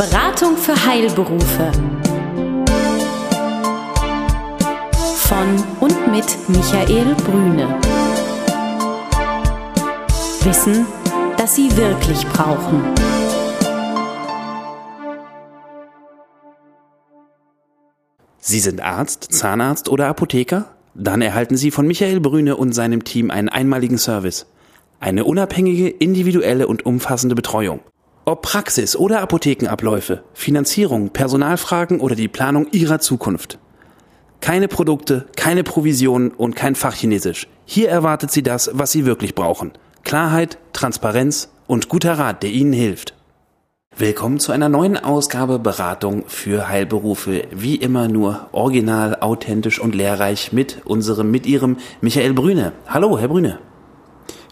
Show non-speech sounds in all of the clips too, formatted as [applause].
Beratung für Heilberufe. Von und mit Michael Brüne. Wissen, das Sie wirklich brauchen. Sie sind Arzt, Zahnarzt oder Apotheker? Dann erhalten Sie von Michael Brüne und seinem Team einen einmaligen Service. Eine unabhängige, individuelle und umfassende Betreuung. Ob Praxis oder Apothekenabläufe, Finanzierung, Personalfragen oder die Planung Ihrer Zukunft. Keine Produkte, keine Provisionen und kein Fachchinesisch. Hier erwartet Sie das, was Sie wirklich brauchen. Klarheit, Transparenz und guter Rat, der Ihnen hilft. Willkommen zu einer neuen Ausgabe Beratung für Heilberufe. Wie immer nur original, authentisch und lehrreich mit unserem, mit Ihrem Michael Brüne. Hallo, Herr Brüne.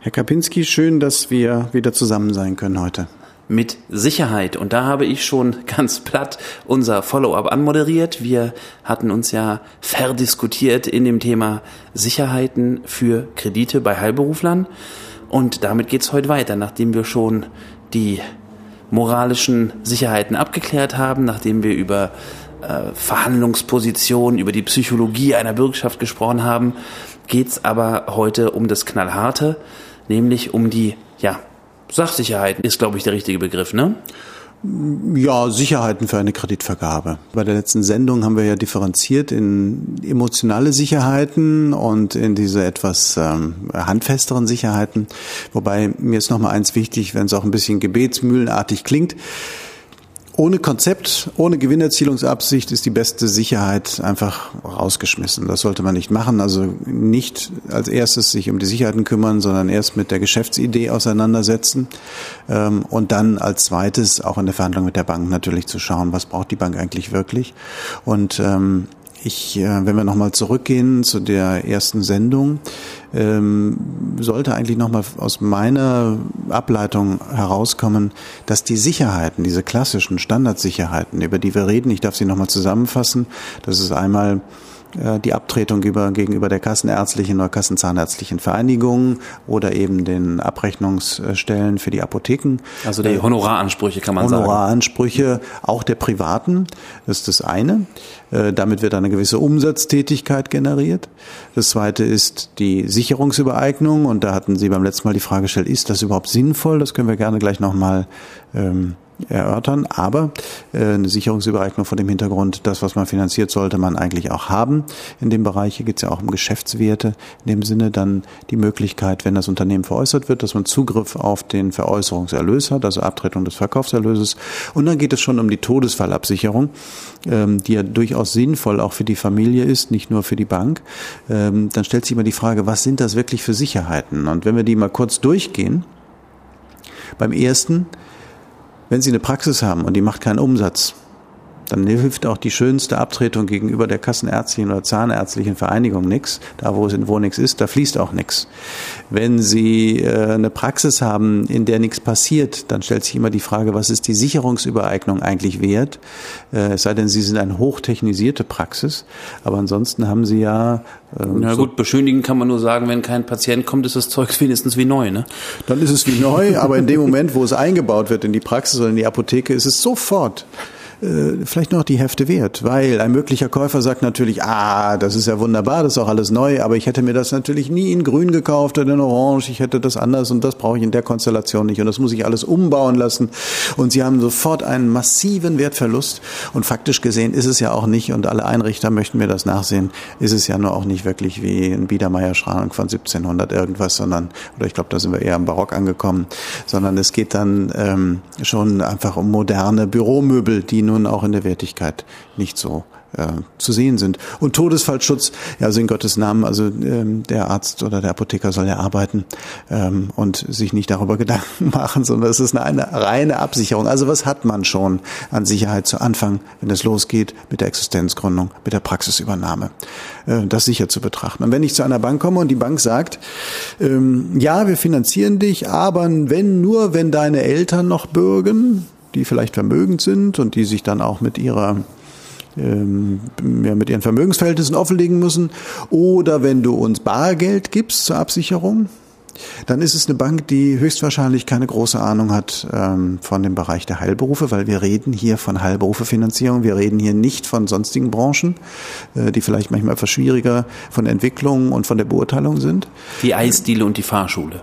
Herr Kapinski, schön, dass wir wieder zusammen sein können heute. Mit Sicherheit. Und da habe ich schon [laughs] ganz platt unser Follow-up anmoderiert. Wir hatten uns ja verdiskutiert in dem Thema Sicherheiten für Kredite bei Heilberuflern. Und damit geht's heute weiter, nachdem wir schon die moralischen Sicherheiten abgeklärt haben, nachdem wir über äh, Verhandlungspositionen, über die Psychologie einer Bürgschaft gesprochen haben, geht's aber heute um das Knallharte, nämlich um die ja, Sachsicherheiten, ist, glaube ich, der richtige Begriff, ne? Ja, Sicherheiten für eine Kreditvergabe. Bei der letzten Sendung haben wir ja differenziert in emotionale Sicherheiten und in diese etwas ähm, handfesteren Sicherheiten. Wobei mir ist noch mal eins wichtig, wenn es auch ein bisschen gebetsmühlenartig klingt ohne Konzept, ohne Gewinnerzielungsabsicht ist die beste Sicherheit einfach rausgeschmissen. Das sollte man nicht machen. Also nicht als erstes sich um die Sicherheiten kümmern, sondern erst mit der Geschäftsidee auseinandersetzen ähm, und dann als zweites auch in der Verhandlung mit der Bank natürlich zu schauen, was braucht die Bank eigentlich wirklich. Und ähm, ich, äh, wenn wir nochmal zurückgehen zu der ersten Sendung, ähm, sollte eigentlich nochmal aus meiner Ableitung herauskommen, dass die Sicherheiten, diese klassischen Standardsicherheiten, über die wir reden, ich darf sie nochmal zusammenfassen, das ist einmal die Abtretung über, gegenüber der kassenärztlichen oder kassenzahnärztlichen Vereinigung oder eben den Abrechnungsstellen für die Apotheken. Also die Honoraransprüche kann man Honoraransprüche sagen. Honoraransprüche auch der Privaten, das ist das eine. Äh, damit wird eine gewisse Umsatztätigkeit generiert. Das zweite ist die Sicherungsübereignung und da hatten Sie beim letzten Mal die Frage gestellt, ist das überhaupt sinnvoll? Das können wir gerne gleich nochmal ähm, erörtern. Aber äh, eine Sicherungsüberrechnung vor dem Hintergrund, das, was man finanziert, sollte man eigentlich auch haben. In dem Bereich hier geht es ja auch um Geschäftswerte. In dem Sinne dann die Möglichkeit, wenn das Unternehmen veräußert wird, dass man Zugriff auf den Veräußerungserlös hat, also Abtretung des Verkaufserlöses. Und dann geht es schon um die Todesfallabsicherung, ähm, die ja durchaus sinnvoll auch für die Familie ist, nicht nur für die Bank. Ähm, dann stellt sich immer die Frage, was sind das wirklich für Sicherheiten? Und wenn wir die mal kurz durchgehen, beim ersten wenn Sie eine Praxis haben und die macht keinen Umsatz, dann hilft auch die schönste Abtretung gegenüber der kassenärztlichen oder zahnärztlichen Vereinigung nichts. Da, wo, es, wo nichts ist, da fließt auch nichts. Wenn Sie äh, eine Praxis haben, in der nichts passiert, dann stellt sich immer die Frage, was ist die Sicherungsübereignung eigentlich wert? Äh, es sei denn, Sie sind eine hochtechnisierte Praxis. Aber ansonsten haben Sie ja äh, Na gut, so beschönigen kann man nur sagen, wenn kein Patient kommt, ist das Zeug wenigstens wie neu, ne? Dann ist es wie neu, aber in dem Moment, wo es eingebaut wird in die Praxis oder in die Apotheke, ist es sofort äh, vielleicht noch die Hälfte wert, weil ein möglicher Käufer sagt natürlich, ah, das ist ja wunderbar, das ist auch alles neu, aber ich hätte mir das natürlich nie in grün gekauft oder in orange, ich hätte das anders und das brauche ich in der Konstellation nicht. Und das muss ich alles umbauen lassen. Und sie haben sofort einen massiven Wertverlust. Und faktisch gesehen ist es ja auch nicht. Und alle Einrichter möchten mir das nachsehen, ist es ja nur auch nicht wirklich wie ein Biedermeier-Schrank von 1700 irgendwas, sondern, oder ich glaube, da sind wir eher im Barock angekommen, sondern es geht dann ähm, schon einfach um moderne Büromöbel, die nun auch in der Wertigkeit nicht so äh, zu sehen sind. Und Todesfallschutz, ja, also in Gottes Namen, also ähm, der Arzt oder der Apotheker soll ja arbeiten ähm, und sich nicht darüber Gedanken [laughs] machen, sondern es ist eine, eine reine Absicherung. Also was hat man schon an Sicherheit zu Anfang, wenn es losgeht mit der Existenzgründung, mit der Praxisübernahme, äh, das sicher zu betrachten. Und wenn ich zu einer Bank komme und die Bank sagt, ähm, ja, wir finanzieren dich, aber wenn nur, wenn deine Eltern noch bürgen, die vielleicht vermögend sind und die sich dann auch mit ihrer ähm, ja, mit ihren Vermögensverhältnissen offenlegen müssen. Oder wenn du uns Bargeld gibst zur Absicherung, dann ist es eine Bank, die höchstwahrscheinlich keine große Ahnung hat ähm, von dem Bereich der Heilberufe, weil wir reden hier von Heilberufefinanzierung, wir reden hier nicht von sonstigen Branchen, äh, die vielleicht manchmal etwas schwieriger von Entwicklung und von der Beurteilung sind. Die Eisdiele und die Fahrschule.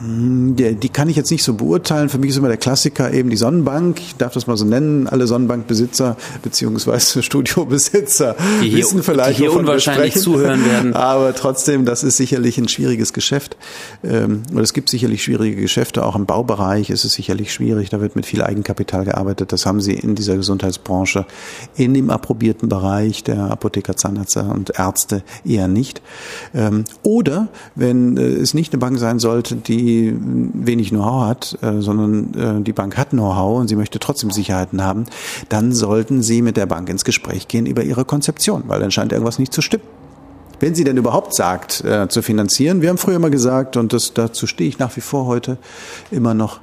Die, die kann ich jetzt nicht so beurteilen. Für mich ist immer der Klassiker eben die Sonnenbank. Ich darf das mal so nennen. Alle Sonnenbankbesitzer beziehungsweise [laughs] Studiobesitzer Die hier- wissen vielleicht, die hier unwahrscheinlich zuhören werden. [laughs] Aber trotzdem, das ist sicherlich ein schwieriges Geschäft. Ähm, Und es gibt sicherlich schwierige Geschäfte. Auch im Baubereich ist es sicherlich schwierig. Da wird mit viel Eigenkapital gearbeitet. Das haben Sie in dieser Gesundheitsbranche in dem approbierten Bereich der Apotheker, Zahnärzte und Ärzte eher nicht. Ähm, Oder wenn äh, es nicht eine Bank sein sollte, die wenig Know-how hat, äh, sondern äh, die Bank hat Know-how und sie möchte trotzdem Sicherheiten haben, dann sollten Sie mit der Bank ins Gespräch gehen über Ihre Konzeption, weil dann scheint irgendwas nicht zu stimmen. Wenn sie denn überhaupt sagt, äh, zu finanzieren, wir haben früher immer gesagt, und das, dazu stehe ich nach wie vor heute immer noch,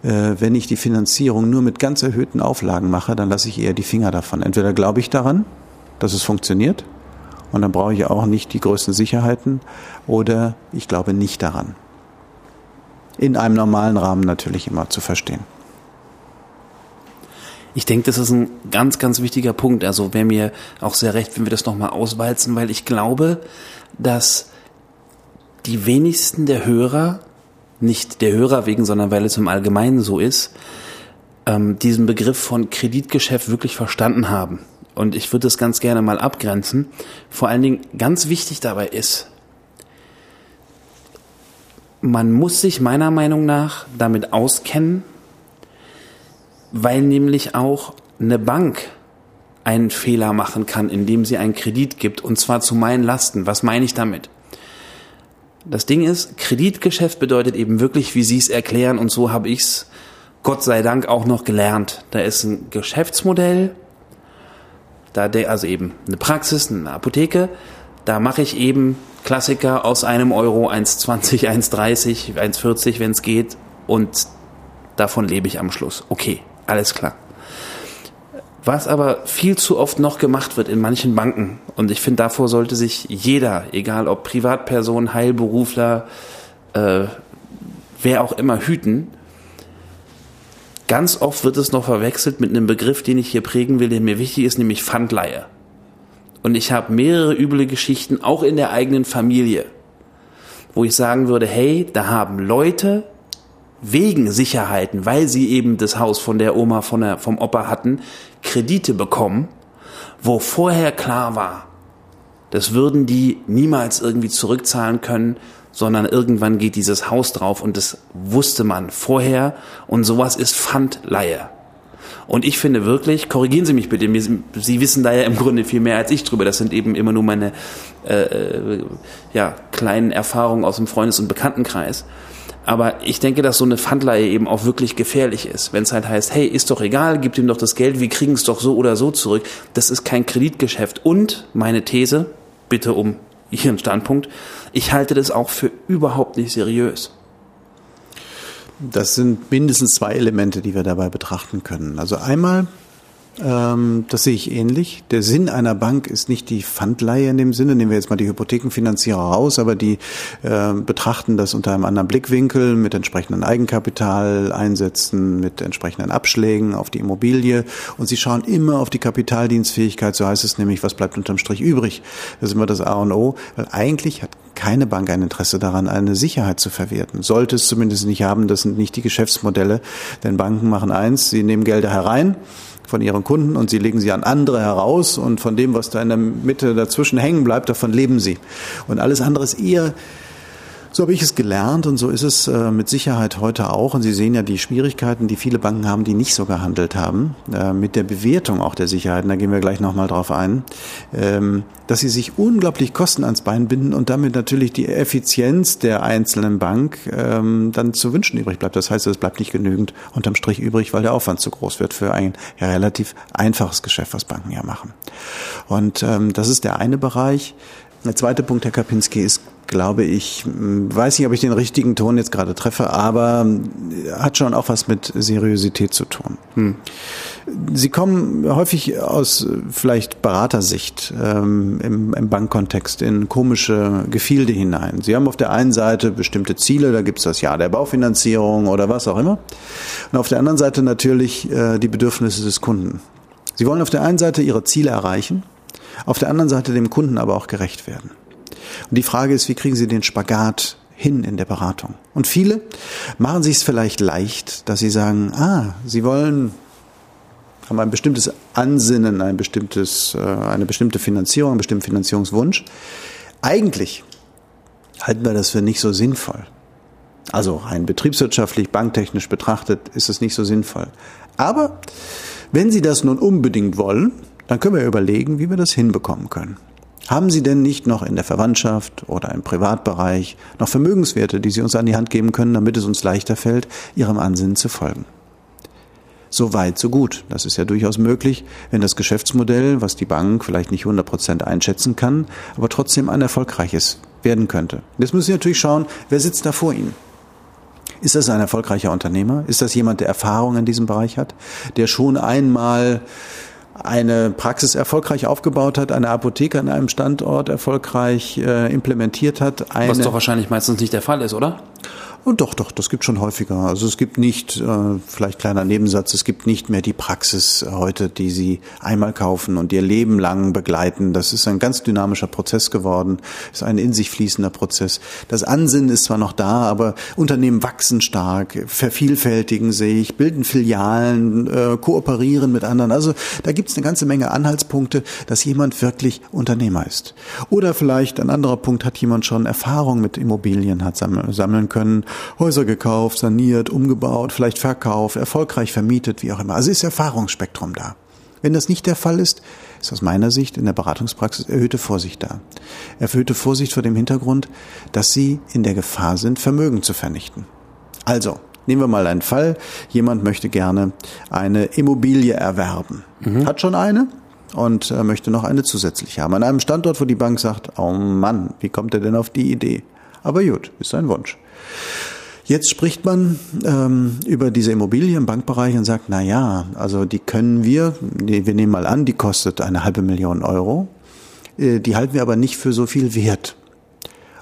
wenn ich die Finanzierung nur mit ganz erhöhten Auflagen mache, dann lasse ich eher die Finger davon. Entweder glaube ich daran, dass es funktioniert, und dann brauche ich auch nicht die größten Sicherheiten, oder ich glaube nicht daran. In einem normalen Rahmen natürlich immer zu verstehen. Ich denke, das ist ein ganz, ganz wichtiger Punkt. Also wäre mir auch sehr recht, wenn wir das nochmal auswalzen, weil ich glaube, dass die wenigsten der Hörer, nicht der Hörer wegen, sondern weil es im Allgemeinen so ist, ähm, diesen Begriff von Kreditgeschäft wirklich verstanden haben. Und ich würde das ganz gerne mal abgrenzen. Vor allen Dingen ganz wichtig dabei ist, man muss sich meiner Meinung nach damit auskennen, weil nämlich auch eine Bank einen Fehler machen kann, indem sie einen Kredit gibt, und zwar zu meinen Lasten. Was meine ich damit? Das Ding ist, Kreditgeschäft bedeutet eben wirklich, wie Sie es erklären, und so habe ich es Gott sei Dank auch noch gelernt. Da ist ein Geschäftsmodell, da der, also eben eine Praxis, eine Apotheke, da mache ich eben Klassiker aus einem Euro 1,20, 1,30, 1,40, wenn es geht, und davon lebe ich am Schluss. Okay, alles klar. Was aber viel zu oft noch gemacht wird in manchen Banken, und ich finde, davor sollte sich jeder, egal ob Privatperson, Heilberufler, äh, wer auch immer, hüten. Ganz oft wird es noch verwechselt mit einem Begriff, den ich hier prägen will, der mir wichtig ist, nämlich Pfandleihe. Und ich habe mehrere üble Geschichten, auch in der eigenen Familie, wo ich sagen würde, hey, da haben Leute wegen Sicherheiten, weil sie eben das Haus von der Oma, von der, vom Opa hatten, Kredite bekommen, wo vorher klar war, das würden die niemals irgendwie zurückzahlen können, sondern irgendwann geht dieses Haus drauf und das wusste man vorher und sowas ist Pfandleihe. Und ich finde wirklich, korrigieren Sie mich bitte, Sie wissen da ja im Grunde viel mehr als ich drüber. Das sind eben immer nur meine äh, äh, ja, kleinen Erfahrungen aus dem Freundes- und Bekanntenkreis. Aber ich denke, dass so eine Pfandleihe eben auch wirklich gefährlich ist. Wenn es halt heißt, hey, ist doch egal, gib ihm doch das Geld, wir kriegen es doch so oder so zurück. Das ist kein Kreditgeschäft. Und meine These, bitte um Ihren Standpunkt, ich halte das auch für überhaupt nicht seriös. Das sind mindestens zwei Elemente, die wir dabei betrachten können. Also einmal, das sehe ich ähnlich. Der Sinn einer Bank ist nicht die Pfandleihe in dem Sinne. Nehmen wir jetzt mal die Hypothekenfinanzierer raus, aber die äh, betrachten das unter einem anderen Blickwinkel mit entsprechenden Eigenkapitaleinsätzen, mit entsprechenden Abschlägen auf die Immobilie und sie schauen immer auf die Kapitaldienstfähigkeit. So heißt es nämlich, was bleibt unterm Strich übrig. Das ist immer das A und O, weil eigentlich hat keine Bank ein Interesse daran, eine Sicherheit zu verwerten. Sollte es zumindest nicht haben, das sind nicht die Geschäftsmodelle. Denn Banken machen eins, sie nehmen Gelder herein von ihren Kunden und sie legen sie an andere heraus und von dem, was da in der Mitte dazwischen hängen bleibt, davon leben sie. Und alles andere ist eher so habe ich es gelernt und so ist es äh, mit Sicherheit heute auch. Und Sie sehen ja die Schwierigkeiten, die viele Banken haben, die nicht so gehandelt haben, äh, mit der Bewertung auch der Sicherheiten. Da gehen wir gleich nochmal drauf ein, ähm, dass sie sich unglaublich Kosten ans Bein binden und damit natürlich die Effizienz der einzelnen Bank ähm, dann zu wünschen übrig bleibt. Das heißt, es bleibt nicht genügend unterm Strich übrig, weil der Aufwand zu groß wird für ein relativ einfaches Geschäft, was Banken ja machen. Und ähm, das ist der eine Bereich. Der zweite Punkt, Herr Kapinski, ist, glaube ich, weiß nicht, ob ich den richtigen Ton jetzt gerade treffe, aber hat schon auch was mit Seriosität zu tun. Hm. Sie kommen häufig aus vielleicht Beratersicht ähm, im, im Bankkontext in komische Gefilde hinein. Sie haben auf der einen Seite bestimmte Ziele, da gibt es das Jahr der Baufinanzierung oder was auch immer. Und auf der anderen Seite natürlich äh, die Bedürfnisse des Kunden. Sie wollen auf der einen Seite ihre Ziele erreichen, auf der anderen Seite dem Kunden aber auch gerecht werden. Und die Frage ist, wie kriegen Sie den Spagat hin in der Beratung? Und viele machen sich es vielleicht leicht, dass sie sagen, ah, sie wollen haben ein bestimmtes Ansinnen, ein bestimmtes, äh, eine bestimmte Finanzierung, einen bestimmten Finanzierungswunsch. Eigentlich halten wir das für nicht so sinnvoll. Also rein betriebswirtschaftlich, banktechnisch betrachtet ist es nicht so sinnvoll. Aber wenn Sie das nun unbedingt wollen, dann können wir überlegen, wie wir das hinbekommen können. Haben Sie denn nicht noch in der Verwandtschaft oder im Privatbereich noch Vermögenswerte, die Sie uns an die Hand geben können, damit es uns leichter fällt, Ihrem Ansinnen zu folgen? So weit, so gut. Das ist ja durchaus möglich, wenn das Geschäftsmodell, was die Bank vielleicht nicht 100 Prozent einschätzen kann, aber trotzdem ein erfolgreiches werden könnte. Jetzt müssen Sie natürlich schauen, wer sitzt da vor Ihnen? Ist das ein erfolgreicher Unternehmer? Ist das jemand, der Erfahrung in diesem Bereich hat, der schon einmal eine Praxis erfolgreich aufgebaut hat, eine Apotheke an einem Standort erfolgreich äh, implementiert hat. Eine Was doch wahrscheinlich meistens nicht der Fall ist, oder? Und doch, doch, das gibt schon häufiger. Also es gibt nicht, äh, vielleicht kleiner Nebensatz, es gibt nicht mehr die Praxis heute, die Sie einmal kaufen und Ihr Leben lang begleiten. Das ist ein ganz dynamischer Prozess geworden, ist ein in sich fließender Prozess. Das Ansinnen ist zwar noch da, aber Unternehmen wachsen stark, vervielfältigen sich, bilden Filialen, äh, kooperieren mit anderen. Also da gibt es eine ganze Menge Anhaltspunkte, dass jemand wirklich Unternehmer ist. Oder vielleicht ein anderer Punkt, hat jemand schon Erfahrung mit Immobilien hat sammeln können Häuser gekauft, saniert, umgebaut, vielleicht verkauft, erfolgreich vermietet, wie auch immer. Also ist Erfahrungsspektrum da. Wenn das nicht der Fall ist, ist aus meiner Sicht in der Beratungspraxis erhöhte Vorsicht da. Erhöhte Vorsicht vor dem Hintergrund, dass Sie in der Gefahr sind, Vermögen zu vernichten. Also, nehmen wir mal einen Fall. Jemand möchte gerne eine Immobilie erwerben. Mhm. Hat schon eine und äh, möchte noch eine zusätzlich haben. An einem Standort, wo die Bank sagt, oh Mann, wie kommt er denn auf die Idee? Aber gut, ist ein Wunsch. Jetzt spricht man ähm, über diese Immobilie im Bankbereich und sagt, na ja, also die können wir, wir nehmen mal an, die kostet eine halbe Million Euro, äh, die halten wir aber nicht für so viel wert.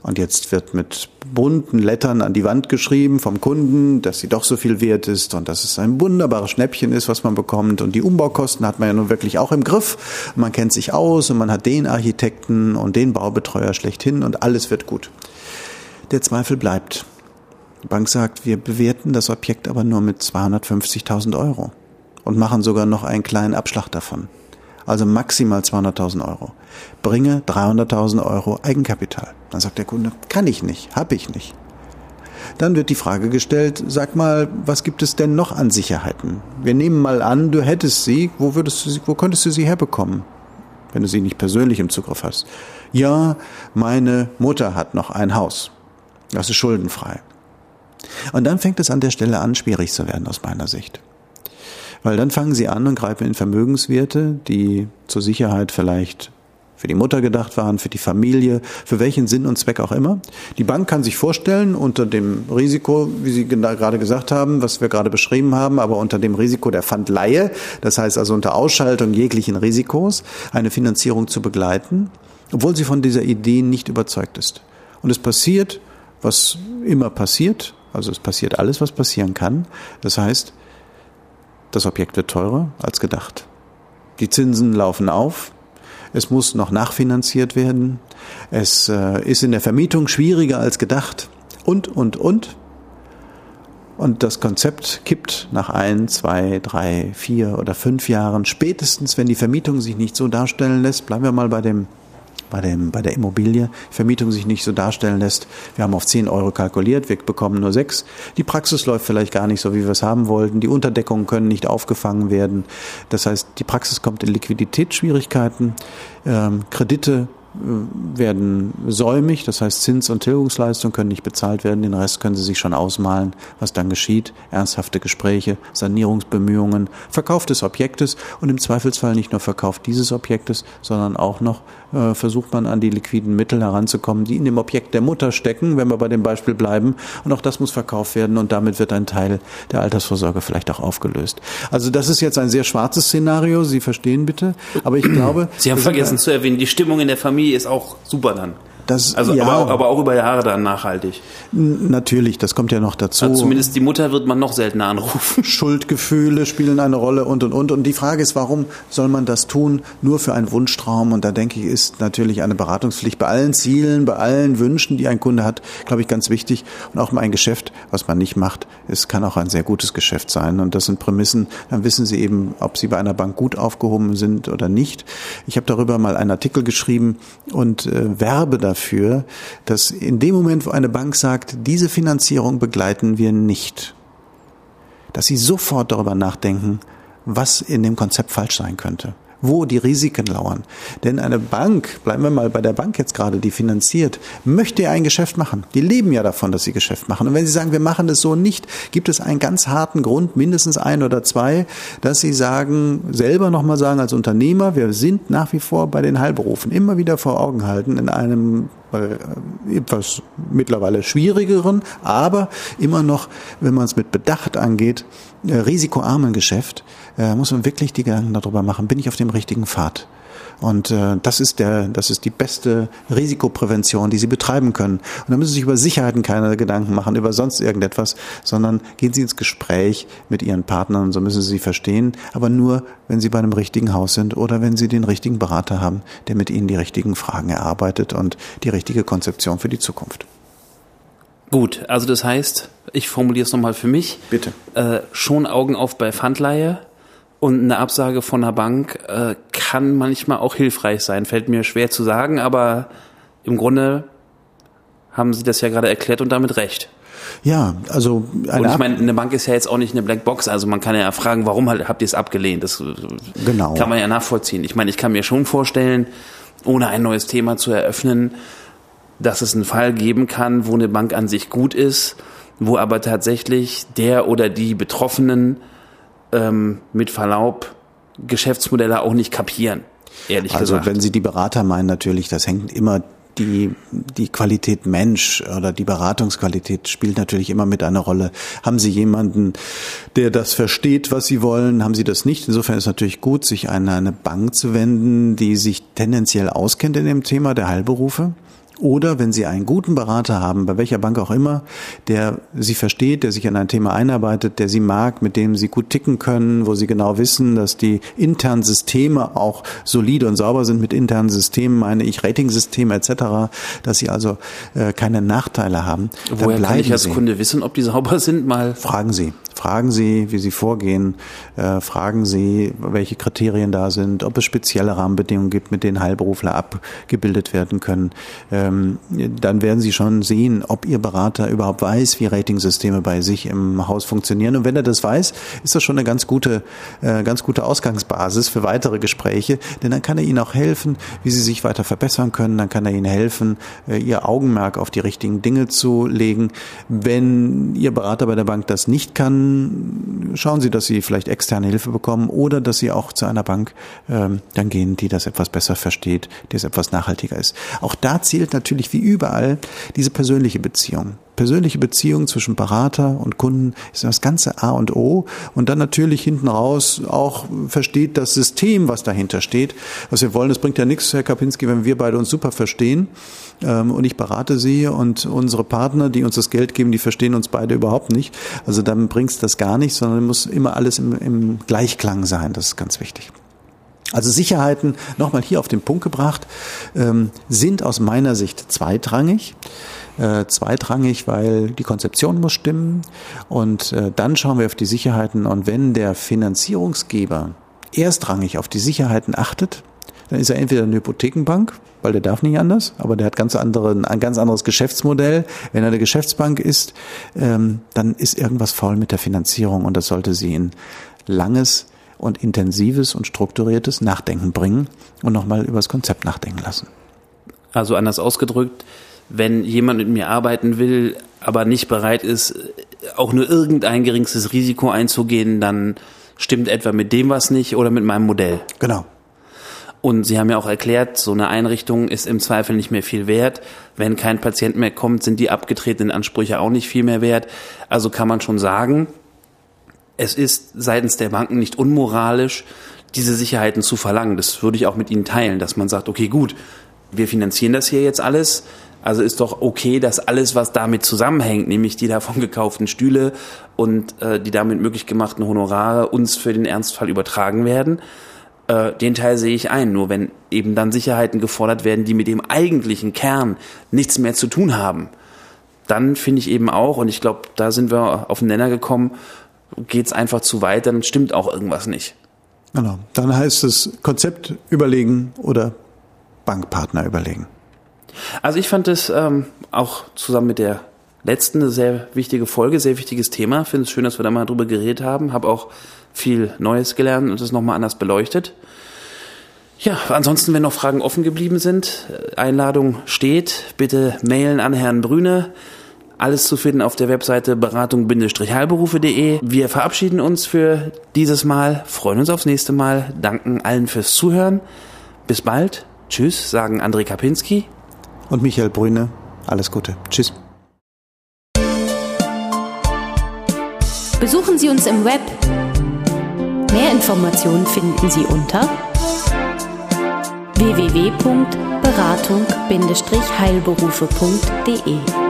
Und jetzt wird mit bunten Lettern an die Wand geschrieben vom Kunden, dass sie doch so viel wert ist und dass es ein wunderbares Schnäppchen ist, was man bekommt. Und die Umbaukosten hat man ja nun wirklich auch im Griff. Man kennt sich aus und man hat den Architekten und den Baubetreuer schlechthin und alles wird gut. Der Zweifel bleibt. Die Bank sagt, wir bewerten das Objekt aber nur mit 250.000 Euro und machen sogar noch einen kleinen Abschlag davon. Also maximal 200.000 Euro. Bringe 300.000 Euro Eigenkapital. Dann sagt der Kunde, kann ich nicht, hab ich nicht. Dann wird die Frage gestellt, sag mal, was gibt es denn noch an Sicherheiten? Wir nehmen mal an, du hättest sie, wo würdest du sie, wo könntest du sie herbekommen? Wenn du sie nicht persönlich im Zugriff hast. Ja, meine Mutter hat noch ein Haus. Das ist schuldenfrei. Und dann fängt es an der Stelle an, schwierig zu werden aus meiner Sicht. Weil dann fangen sie an und greifen in Vermögenswerte, die zur Sicherheit vielleicht für die Mutter gedacht waren, für die Familie, für welchen Sinn und Zweck auch immer. Die Bank kann sich vorstellen, unter dem Risiko, wie Sie gerade gesagt haben, was wir gerade beschrieben haben, aber unter dem Risiko der Pfandleihe, das heißt also unter Ausschaltung jeglichen Risikos, eine Finanzierung zu begleiten, obwohl sie von dieser Idee nicht überzeugt ist. Und es passiert was immer passiert. Also es passiert alles, was passieren kann. Das heißt, das Objekt wird teurer als gedacht. Die Zinsen laufen auf. Es muss noch nachfinanziert werden. Es äh, ist in der Vermietung schwieriger als gedacht. Und, und, und. Und das Konzept kippt nach ein, zwei, drei, vier oder fünf Jahren. Spätestens, wenn die Vermietung sich nicht so darstellen lässt, bleiben wir mal bei dem bei, dem, bei der Immobilie, Vermietung sich nicht so darstellen lässt. Wir haben auf 10 Euro kalkuliert, wir bekommen nur 6. Die Praxis läuft vielleicht gar nicht so, wie wir es haben wollten. Die Unterdeckungen können nicht aufgefangen werden. Das heißt, die Praxis kommt in Liquiditätsschwierigkeiten. Ähm, Kredite werden säumig, das heißt Zins- und Tilgungsleistungen können nicht bezahlt werden, den Rest können Sie sich schon ausmalen, was dann geschieht. Ernsthafte Gespräche, Sanierungsbemühungen, Verkauf des Objektes und im Zweifelsfall nicht nur Verkauf dieses Objektes, sondern auch noch äh, versucht man an die liquiden Mittel heranzukommen, die in dem Objekt der Mutter stecken, wenn wir bei dem Beispiel bleiben. Und auch das muss verkauft werden und damit wird ein Teil der Altersvorsorge vielleicht auch aufgelöst. Also das ist jetzt ein sehr schwarzes Szenario, Sie verstehen bitte, aber ich glaube... Sie haben vergessen zu erwähnen, die Stimmung in der Familie ist auch super dann. Das, Also, ja, aber, auch, aber auch über Jahre dann nachhaltig. natürlich, das kommt ja noch dazu. Also zumindest die Mutter wird man noch seltener anrufen. [laughs] Schuldgefühle spielen eine Rolle und und und. Und die Frage ist, warum soll man das tun? Nur für einen Wunschtraum? Und da denke ich, ist natürlich eine Beratungspflicht bei allen Zielen, bei allen Wünschen, die ein Kunde hat, glaube ich, ganz wichtig. Und auch mal ein Geschäft, was man nicht macht, es kann auch ein sehr gutes Geschäft sein. Und das sind Prämissen. Dann wissen Sie eben, ob Sie bei einer Bank gut aufgehoben sind oder nicht. Ich habe darüber mal einen Artikel geschrieben und äh, werbe dafür, dass in dem Moment, wo eine Bank sagt, diese Finanzierung begleiten wir nicht, dass sie sofort darüber nachdenken, was in dem Konzept falsch sein könnte, wo die Risiken lauern. Denn eine Bank, bleiben wir mal bei der Bank jetzt gerade, die finanziert, möchte ja ein Geschäft machen. Die leben ja davon, dass sie Geschäft machen. Und wenn sie sagen, wir machen das so nicht, gibt es einen ganz harten Grund, mindestens ein oder zwei, dass sie sagen, selber nochmal sagen als Unternehmer, wir sind nach wie vor bei den Heilberufen, immer wieder vor Augen halten in einem etwas mittlerweile schwierigeren, aber immer noch, wenn man es mit Bedacht angeht, äh, risikoarmen Geschäft, äh, muss man wirklich die Gedanken darüber machen, bin ich auf dem richtigen Pfad? Und äh, das ist der, das ist die beste Risikoprävention, die Sie betreiben können. Und da müssen Sie sich über Sicherheiten keine Gedanken machen, über sonst irgendetwas, sondern gehen Sie ins Gespräch mit Ihren Partnern, so müssen Sie sie verstehen, aber nur, wenn Sie bei einem richtigen Haus sind oder wenn Sie den richtigen Berater haben, der mit Ihnen die richtigen Fragen erarbeitet und die richtige Konzeption für die Zukunft. Gut, also das heißt, ich formuliere es nochmal für mich. Bitte. Äh, schon Augen auf bei Pfandleihe und eine Absage von der Bank äh, kann manchmal auch hilfreich sein. Fällt mir schwer zu sagen, aber im Grunde haben Sie das ja gerade erklärt und damit recht. Ja, also eine Und ich meine, eine Bank ist ja jetzt auch nicht eine Blackbox, also man kann ja fragen, warum halt, habt ihr es abgelehnt? Das äh, Genau. kann man ja nachvollziehen. Ich meine, ich kann mir schon vorstellen, ohne ein neues Thema zu eröffnen, dass es einen Fall geben kann, wo eine Bank an sich gut ist, wo aber tatsächlich der oder die Betroffenen ähm, mit Verlaub Geschäftsmodelle auch nicht kapieren, ehrlich Also gesagt. wenn Sie die Berater meinen, natürlich, das hängt immer die, die Qualität Mensch oder die Beratungsqualität spielt natürlich immer mit einer Rolle. Haben Sie jemanden, der das versteht, was Sie wollen? Haben Sie das nicht? Insofern ist es natürlich gut, sich an eine Bank zu wenden, die sich tendenziell auskennt in dem Thema der Heilberufe. Oder wenn Sie einen guten Berater haben, bei welcher Bank auch immer, der Sie versteht, der sich an ein Thema einarbeitet, der Sie mag, mit dem Sie gut ticken können, wo Sie genau wissen, dass die internen Systeme auch solide und sauber sind. Mit internen Systemen meine ich Ratingsysteme etc., dass Sie also äh, keine Nachteile haben. Woher kann ich als Sie. Kunde wissen, ob die sauber [laughs] sind? Mal Fragen Sie. Fragen Sie, wie Sie vorgehen. Äh, fragen Sie, welche Kriterien da sind, ob es spezielle Rahmenbedingungen gibt, mit denen Heilberufler abgebildet werden können. Ähm, dann werden Sie schon sehen, ob Ihr Berater überhaupt weiß, wie Ratingsysteme bei sich im Haus funktionieren. Und wenn er das weiß, ist das schon eine ganz gute, äh, ganz gute Ausgangsbasis für weitere Gespräche. Denn dann kann er Ihnen auch helfen, wie Sie sich weiter verbessern können. Dann kann er Ihnen helfen, äh, Ihr Augenmerk auf die richtigen Dinge zu legen. Wenn Ihr Berater bei der Bank das nicht kann, schauen Sie, dass Sie vielleicht externe Hilfe bekommen oder dass Sie auch zu einer Bank ähm, dann gehen, die das etwas besser versteht, die es etwas nachhaltiger ist. Auch da zählt natürlich wie überall diese persönliche Beziehung. Persönliche Beziehung zwischen Berater und Kunden ist das ganze A und O und dann natürlich hinten raus auch versteht das System, was dahinter steht. Was wir wollen, das bringt ja nichts, Herr Kapinski, wenn wir beide uns super verstehen ähm, und ich berate Sie und unsere Partner, die uns das Geld geben, die verstehen uns beide überhaupt nicht. Also dann bringt's das gar nicht, sondern muss immer alles im, im Gleichklang sein. Das ist ganz wichtig. Also Sicherheiten, nochmal hier auf den Punkt gebracht, ähm, sind aus meiner Sicht zweitrangig. Äh, zweitrangig, weil die Konzeption muss stimmen und äh, dann schauen wir auf die Sicherheiten und wenn der Finanzierungsgeber erstrangig auf die Sicherheiten achtet, dann ist er entweder eine Hypothekenbank, weil der darf nicht anders, aber der hat ganz anderen, ein ganz anderes Geschäftsmodell. Wenn er eine Geschäftsbank ist, ähm, dann ist irgendwas faul mit der Finanzierung und das sollte sie in langes und intensives und strukturiertes Nachdenken bringen und nochmal über das Konzept nachdenken lassen. Also anders ausgedrückt, wenn jemand mit mir arbeiten will, aber nicht bereit ist, auch nur irgendein geringstes Risiko einzugehen, dann stimmt etwa mit dem was nicht oder mit meinem Modell. Genau. Und Sie haben ja auch erklärt, so eine Einrichtung ist im Zweifel nicht mehr viel wert. Wenn kein Patient mehr kommt, sind die abgetretenen Ansprüche auch nicht viel mehr wert. Also kann man schon sagen, es ist seitens der Banken nicht unmoralisch, diese Sicherheiten zu verlangen. Das würde ich auch mit Ihnen teilen, dass man sagt, okay, gut, wir finanzieren das hier jetzt alles. Also ist doch okay, dass alles, was damit zusammenhängt, nämlich die davon gekauften Stühle und äh, die damit möglich gemachten Honorare, uns für den Ernstfall übertragen werden. Äh, den Teil sehe ich ein. Nur wenn eben dann Sicherheiten gefordert werden, die mit dem eigentlichen Kern nichts mehr zu tun haben, dann finde ich eben auch, und ich glaube, da sind wir auf den Nenner gekommen, geht es einfach zu weit, dann stimmt auch irgendwas nicht. Genau. Dann heißt es Konzept überlegen oder Bankpartner überlegen. Also ich fand es ähm, auch zusammen mit der letzten eine sehr wichtige Folge, sehr wichtiges Thema. Finde es schön, dass wir da mal drüber geredet haben. Habe auch viel Neues gelernt und es nochmal anders beleuchtet. Ja, ansonsten, wenn noch Fragen offen geblieben sind, äh, Einladung steht, bitte mailen an Herrn Brüne. Alles zu finden auf der Webseite beratung-heilberufe.de. Wir verabschieden uns für dieses Mal, freuen uns aufs nächste Mal, danken allen fürs Zuhören. Bis bald. Tschüss, sagen André Kapinski. Und Michael Brüne. Alles Gute. Tschüss. Besuchen Sie uns im Web. Mehr Informationen finden Sie unter www.beratung-heilberufe.de